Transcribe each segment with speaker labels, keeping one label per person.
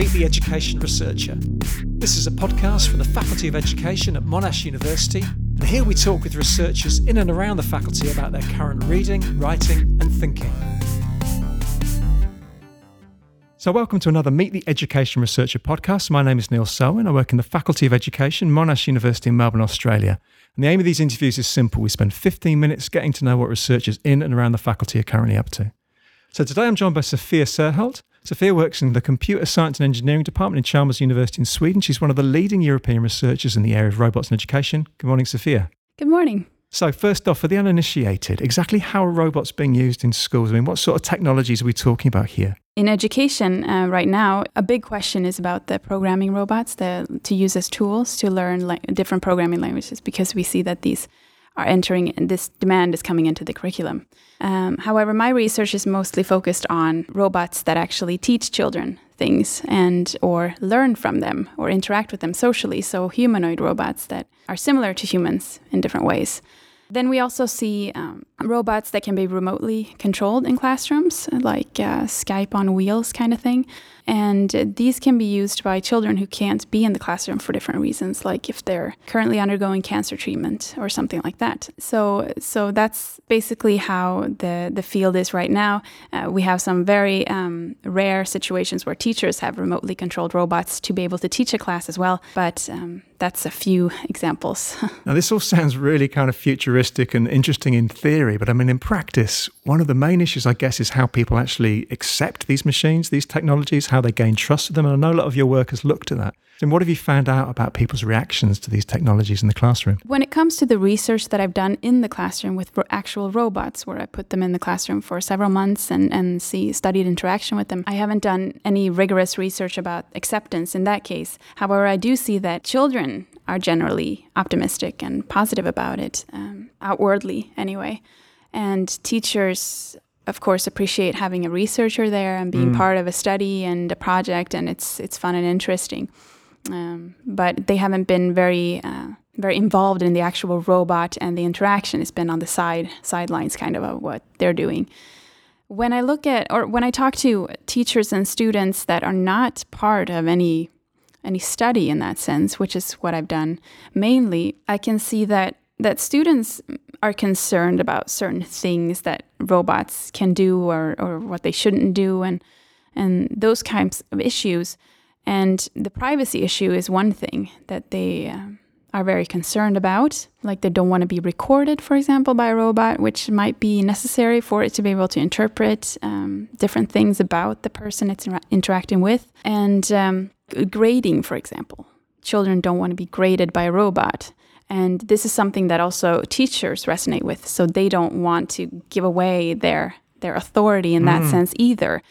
Speaker 1: Meet the Education Researcher. This is a podcast from the Faculty of Education at Monash University, and here we talk with researchers in and around the faculty about their current reading, writing, and thinking. So, welcome to another Meet the Education Researcher podcast. My name is Neil Selwyn. I work in the Faculty of Education, Monash University in Melbourne, Australia. And the aim of these interviews is simple we spend 15 minutes getting to know what researchers in and around the faculty are currently up to. So, today I'm joined by Sofia Serholt. Sofia works in the Computer Science and Engineering Department in Chalmers University in Sweden. She's one of the leading European researchers in the area of robots and education. Good morning, Sofia.
Speaker 2: Good morning.
Speaker 1: So, first off, for the uninitiated, exactly how are robots being used in schools? I mean, what sort of technologies are we talking about here?
Speaker 2: In education, uh, right now, a big question is about the programming robots the, to use as tools to learn la- different programming languages because we see that these are entering this demand is coming into the curriculum. Um, however, my research is mostly focused on robots that actually teach children things and or learn from them or interact with them socially. So humanoid robots that are similar to humans in different ways. Then we also see um, robots that can be remotely controlled in classrooms, like uh, Skype on wheels kind of thing. And these can be used by children who can't be in the classroom for different reasons, like if they're currently undergoing cancer treatment or something like that. So, so that's basically how the, the field is right now. Uh, we have some very um, rare situations where teachers have remotely controlled robots to be able to teach a class as well. But um, that's a few examples.
Speaker 1: now, this all sounds really kind of futuristic and interesting in theory, but I mean, in practice, one of the main issues, I guess, is how people actually accept these machines, these technologies, how they gain trust with them. And I know a lot of your work has looked at that. And what have you found out about people's reactions to these technologies in the classroom?
Speaker 2: When it comes to the research that I've done in the classroom with actual robots, where I put them in the classroom for several months and, and see studied interaction with them, I haven't done any rigorous research about acceptance in that case. However, I do see that children are generally optimistic and positive about it, um, outwardly anyway. And teachers of course appreciate having a researcher there and being mm. part of a study and a project and it's it's fun and interesting um, but they haven't been very uh, very involved in the actual robot and the interaction it's been on the side sidelines kind of of what they're doing when i look at or when i talk to teachers and students that are not part of any any study in that sense which is what i've done mainly i can see that that students are concerned about certain things that robots can do or, or what they shouldn't do and and those kinds of issues. And the privacy issue is one thing that they uh, are very concerned about like they don't want to be recorded for example by a robot which might be necessary for it to be able to interpret um, different things about the person it's inter- interacting with. And um, grading for example. Children don't want to be graded by a robot and this is something that also teachers resonate with. So they don't want to give away their their authority in that mm. sense either.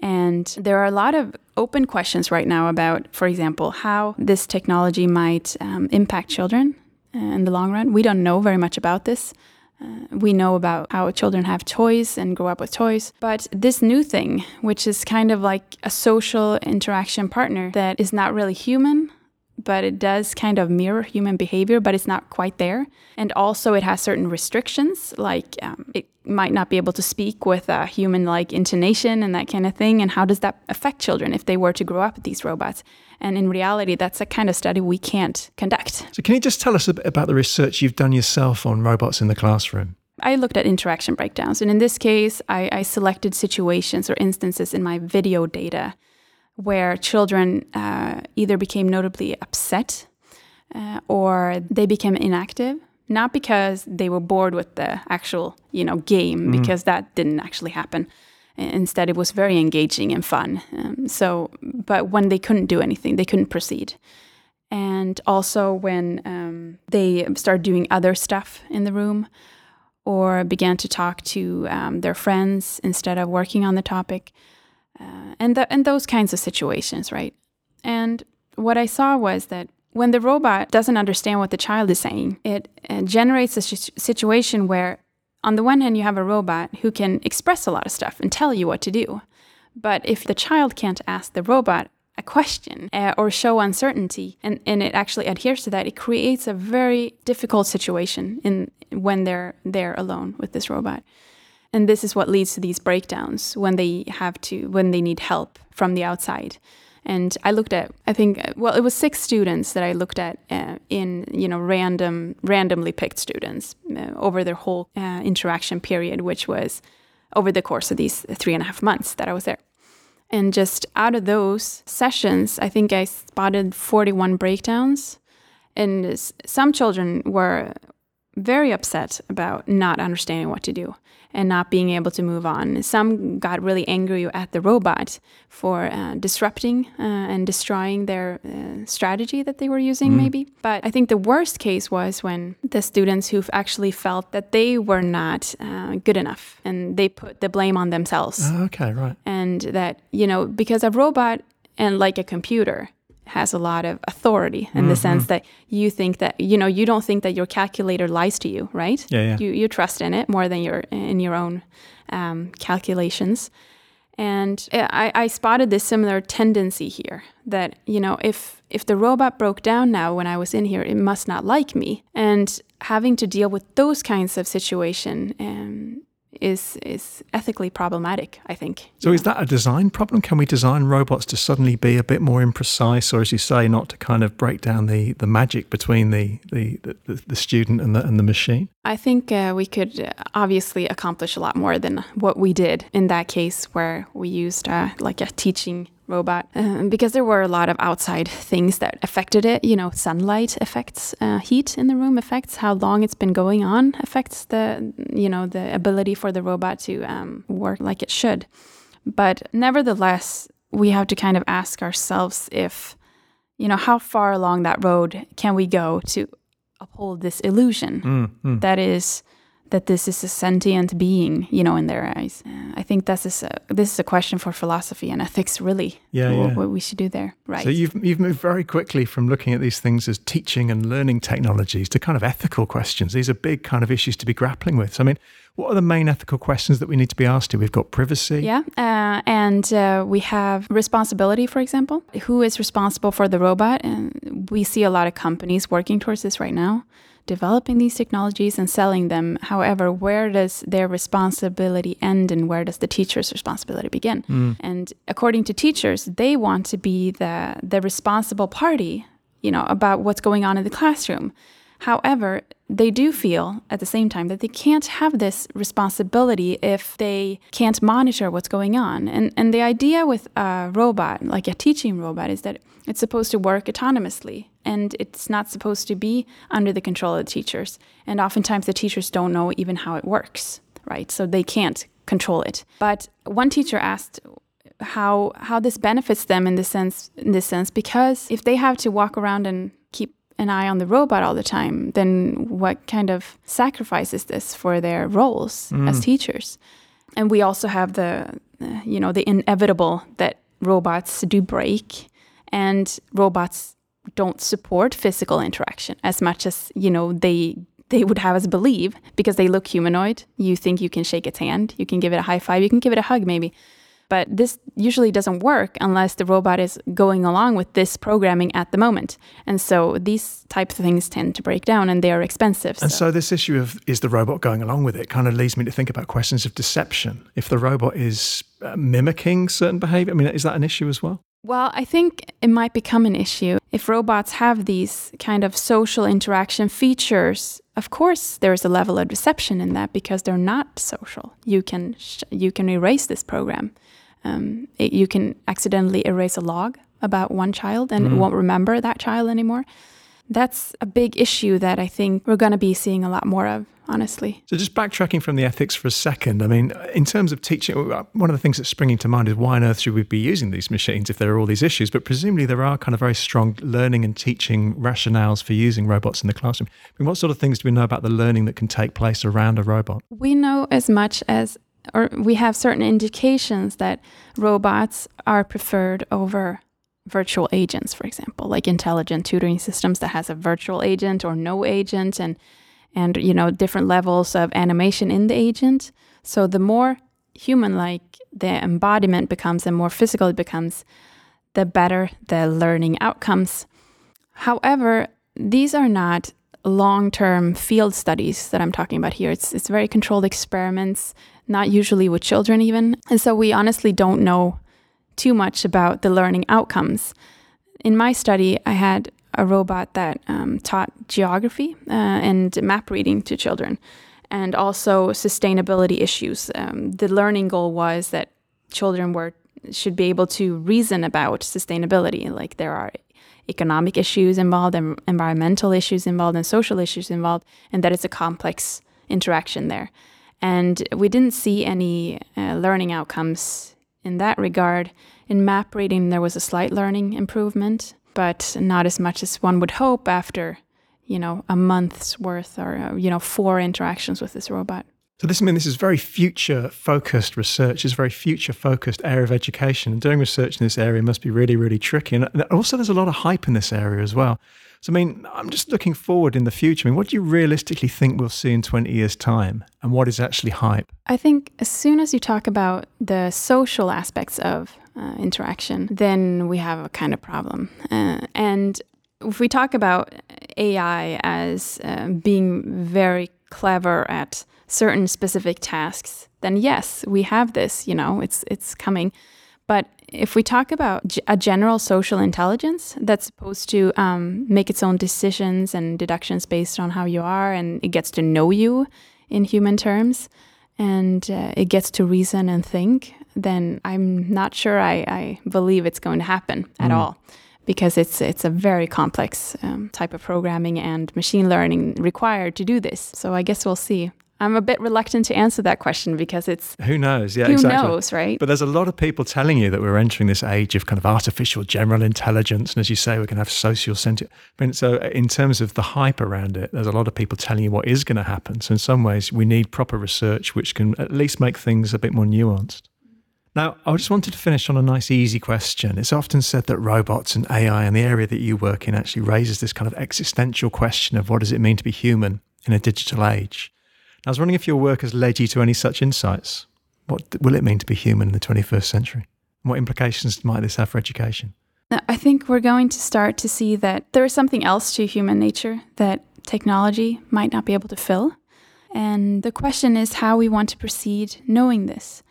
Speaker 2: And there are a lot of open questions right now about, for example, how this technology might um, impact children in the long run. We don't know very much about this. Uh, we know about how children have toys and grow up with toys. But this new thing, which is kind of like a social interaction partner that is not really human, but it does kind of mirror human behavior, but it's not quite there. And also, it has certain restrictions, like um, it might not be able to speak with a human like intonation and that kind of thing. And how does that affect children if they were to grow up with these robots? And in reality, that's a kind of study we can't conduct.
Speaker 1: So, can you just tell us a bit about the research you've done yourself on robots in the classroom?
Speaker 2: I looked at interaction breakdowns, and in this case, I, I selected situations or instances in my video data where children uh, either became notably upset uh, or they became inactive not because they were bored with the actual you know game mm. because that didn't actually happen. Instead it was very engaging and fun. Um, so but when they couldn't do anything they couldn't proceed. And also when um, they started doing other stuff in the room or began to talk to um, their friends instead of working on the topic uh, and and those kinds of situations, right? And what I saw was that when the robot doesn't understand what the child is saying, it, it generates a sh- situation where, on the one hand, you have a robot who can express a lot of stuff and tell you what to do. But if the child can't ask the robot a question uh, or show uncertainty and, and it actually adheres to that, it creates a very difficult situation in when they're they're alone with this robot. And this is what leads to these breakdowns when they have to when they need help from the outside. And i looked at i think well it was six students that i looked at uh, in you know random randomly picked students uh, over their whole uh, interaction period which was over the course of these three and a half months that i was there. And just out of those sessions i think i spotted 41 breakdowns. And some children were very upset about not understanding what to do and not being able to move on. Some got really angry at the robot for uh, disrupting uh, and destroying their uh, strategy that they were using, maybe. But I think the worst case was when the students who actually felt that they were not uh, good enough and they put the blame on themselves.
Speaker 1: Oh, okay, right.
Speaker 2: And that, you know, because a robot and like a computer, has a lot of authority in the sense that you think that you know you don't think that your calculator lies to you right?
Speaker 1: Yeah, yeah.
Speaker 2: you you trust in it more than your in your own um, calculations. And I, I spotted this similar tendency here that you know if if the robot broke down now when i was in here it must not like me. And having to deal with those kinds of situation um, is is ethically problematic i think
Speaker 1: So is that a design problem? Can we design robots to suddenly be a bit more imprecise, or as you say, not to kind of break down the, the magic between the, the, the, the student and the, and the machine?
Speaker 2: I think uh, we could uh, obviously accomplish a lot more than what we did in that case, where we used uh, like a teaching robot, uh, because there were a lot of outside things that affected it. You know, sunlight affects uh, heat in the room, affects how long it's been going on, affects the you know the ability for the robot to um, work like it should. But nevertheless, we have to kind of ask ourselves if you know how far along that road can we go to uphold this illusion that is that this is a sentient being, you know, in their eyes. Uh, I think this is a, this is a question for philosophy and ethics, really.
Speaker 1: Yeah,
Speaker 2: what,
Speaker 1: yeah.
Speaker 2: what we should do there, right?
Speaker 1: So you've you've moved very quickly from looking at these things as teaching and learning technologies to kind of ethical questions. These are big kind of issues to be grappling with. So I mean, what are the main ethical questions that we need to be asked here? We've got privacy.
Speaker 2: Yeah, uh, and uh, we have responsibility, for example. Who is responsible for the robot? And we see a lot of companies working towards this right now, developing these technologies and selling them. However, where does their responsibility end and where does the teacher's responsibility begin? Mm. And according to teachers, they want to be the the responsible party, you know, about what's going on in the classroom. However, they do feel at the same time that they can't have this responsibility if they can't monitor what's going on. And and the idea with a robot, like a teaching robot, is that it's supposed to work autonomously and it's not supposed to be under the control of the teachers. And oftentimes the teachers don't know even how it works, right? So they can't control it. But one teacher asked how how this benefits them in this sense in this sense because if they have to walk around and an eye on the robot all the time then what kind of sacrifice is this for their roles mm. as teachers? And we also have the you know the inevitable that robots do break and robots don't support physical interaction as much as you know they they would have us believe because they look humanoid. You think you can shake its hand you can give it a high five you can give it a hug maybe but this usually doesn't work unless the robot is going along with this programming at the moment and so these type of things tend to break down and they are expensive
Speaker 1: And so this issue of is the robot going along with it kind of leads me to think about questions of deception. If the robot is uh, mimicking certain behavior, I mean, is that an issue as well?
Speaker 2: Well, I think it might become an issue if robots have these kind of social interaction features. Of course, there is a level of deception in that because they're not social. You can sh- you can erase this program. Um, it, you can accidentally erase a log about one child and it won't remember that child anymore. That's a big issue that I think we're going to be seeing a lot more of. Honestly.
Speaker 1: So just backtracking from the ethics for a second, I mean, in terms of teaching, uh, one of the things that's springing to mind is why on earth should we be using these machines if there are all these issues? But presumably there are kind of very strong learning and teaching rationales for using robots in the classroom. I mean, what sort of things do we know about the learning that can take place around a robot?
Speaker 2: We know as much as, or we have certain indications that robots are preferred over virtual agents, for example, like intelligent tutoring systems that has a virtual agent or no agent and and you know different levels of animation in the agent. So the more human-like the embodiment becomes and more physical it becomes, the better the learning outcomes. However, these are not long-term field studies that I'm talking about here. It's it's very controlled experiments, not usually with children even. And so we honestly don't know too much about the learning outcomes. In my study, I had a robot that um, taught geography uh, and map reading to children and also sustainability issues. Um, the learning goal was that children were should be able to reason about sustainability. Like there are economic issues involved, and environmental issues involved, and social issues involved, and that it's a complex interaction there. And we didn't see any uh, learning outcomes in that regard. In map reading, there was a slight learning improvement, but not as much as one would hope after, you know, a month's worth or, uh, you know, four interactions with this robot.
Speaker 1: So this I mean this is very future focused research. It's a very future focused area of education. And doing research in this area must be really, really tricky. And also there's a lot of hype in this area as well. So I mean, I'm just looking forward in the future. I mean, what do you realistically think we'll see in 20 years' time? And what is actually hype?
Speaker 2: I think as soon as you talk about the social aspects of uh, interaction, then we have a kind of problem. Uh, and if we talk about AI as uh, being very clever at certain specific tasks, then yes, we have this, you know, it's it's coming. But if we talk about a general social intelligence that's supposed to um, make its own decisions and deductions based on how you are, and it gets to know you in human terms, and uh, it gets to reason and think, then I'm not sure I, I believe it's going to happen at mm. all because it's it's a very complex um, type of programming and machine learning required to do this. So I guess we'll see. I'm a bit reluctant to answer that question because it's
Speaker 1: who knows, yeah,
Speaker 2: who
Speaker 1: exactly.
Speaker 2: knows, right?
Speaker 1: But there's a lot of people telling you that we're entering this age of kind of artificial general intelligence, and as you say, we're going to have social sentient. I mean, so uh, in terms of the hype around it, there's a lot of people telling you what is going to happen. So in some ways, we need proper research which can at least make things a bit more nuanced. Now, I just wanted to finish on a nice, easy question. It's often said that robots and AI and the area that you work in actually raises this kind of existential question of what does it mean to be human in a digital age? I was wondering if your work has led you to any such insights. What will it mean to be human in the 21st century? What implications might this have for education?
Speaker 2: I think we're going to start to see that there is something else to human nature that technology might not be able to fill. And the question is how we want to proceed knowing this.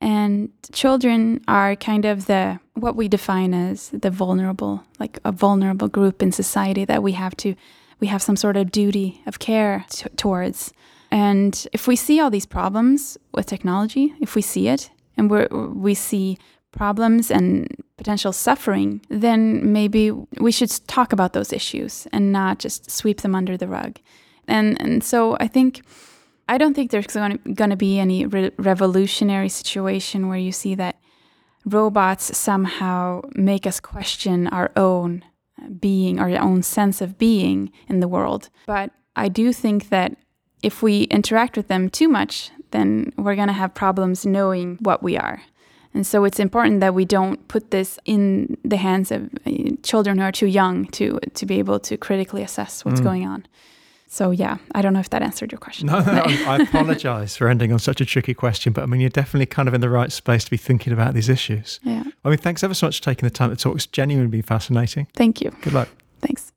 Speaker 2: And children are kind of the what we define as the vulnerable, like a vulnerable group in society that we have to we have some sort of duty of care t- towards. And if we see all these problems with technology, if we see it and we we see problems and potential suffering, then maybe we should talk about those issues and not just sweep them under the rug. And and so I think I don't think there's going to be any re- revolutionary situation where you see that robots somehow make us question our own uh, being, our own sense of being in the world. But I do think that if we interact with them too much, then we're going to have problems knowing what we are. And so it's important that we don't put this in the hands of uh, children who are too young to to be able to critically assess what's mm. going on. So yeah, I don't know if that answered your question.
Speaker 1: No, no I apologize for ending on such a tricky question, but I mean you're definitely kind of in the right space to be thinking about these issues.
Speaker 2: Yeah.
Speaker 1: I mean, thanks ever so much for taking the time to talk. It's genuinely been fascinating.
Speaker 2: Thank you.
Speaker 1: Good luck.
Speaker 2: Thanks.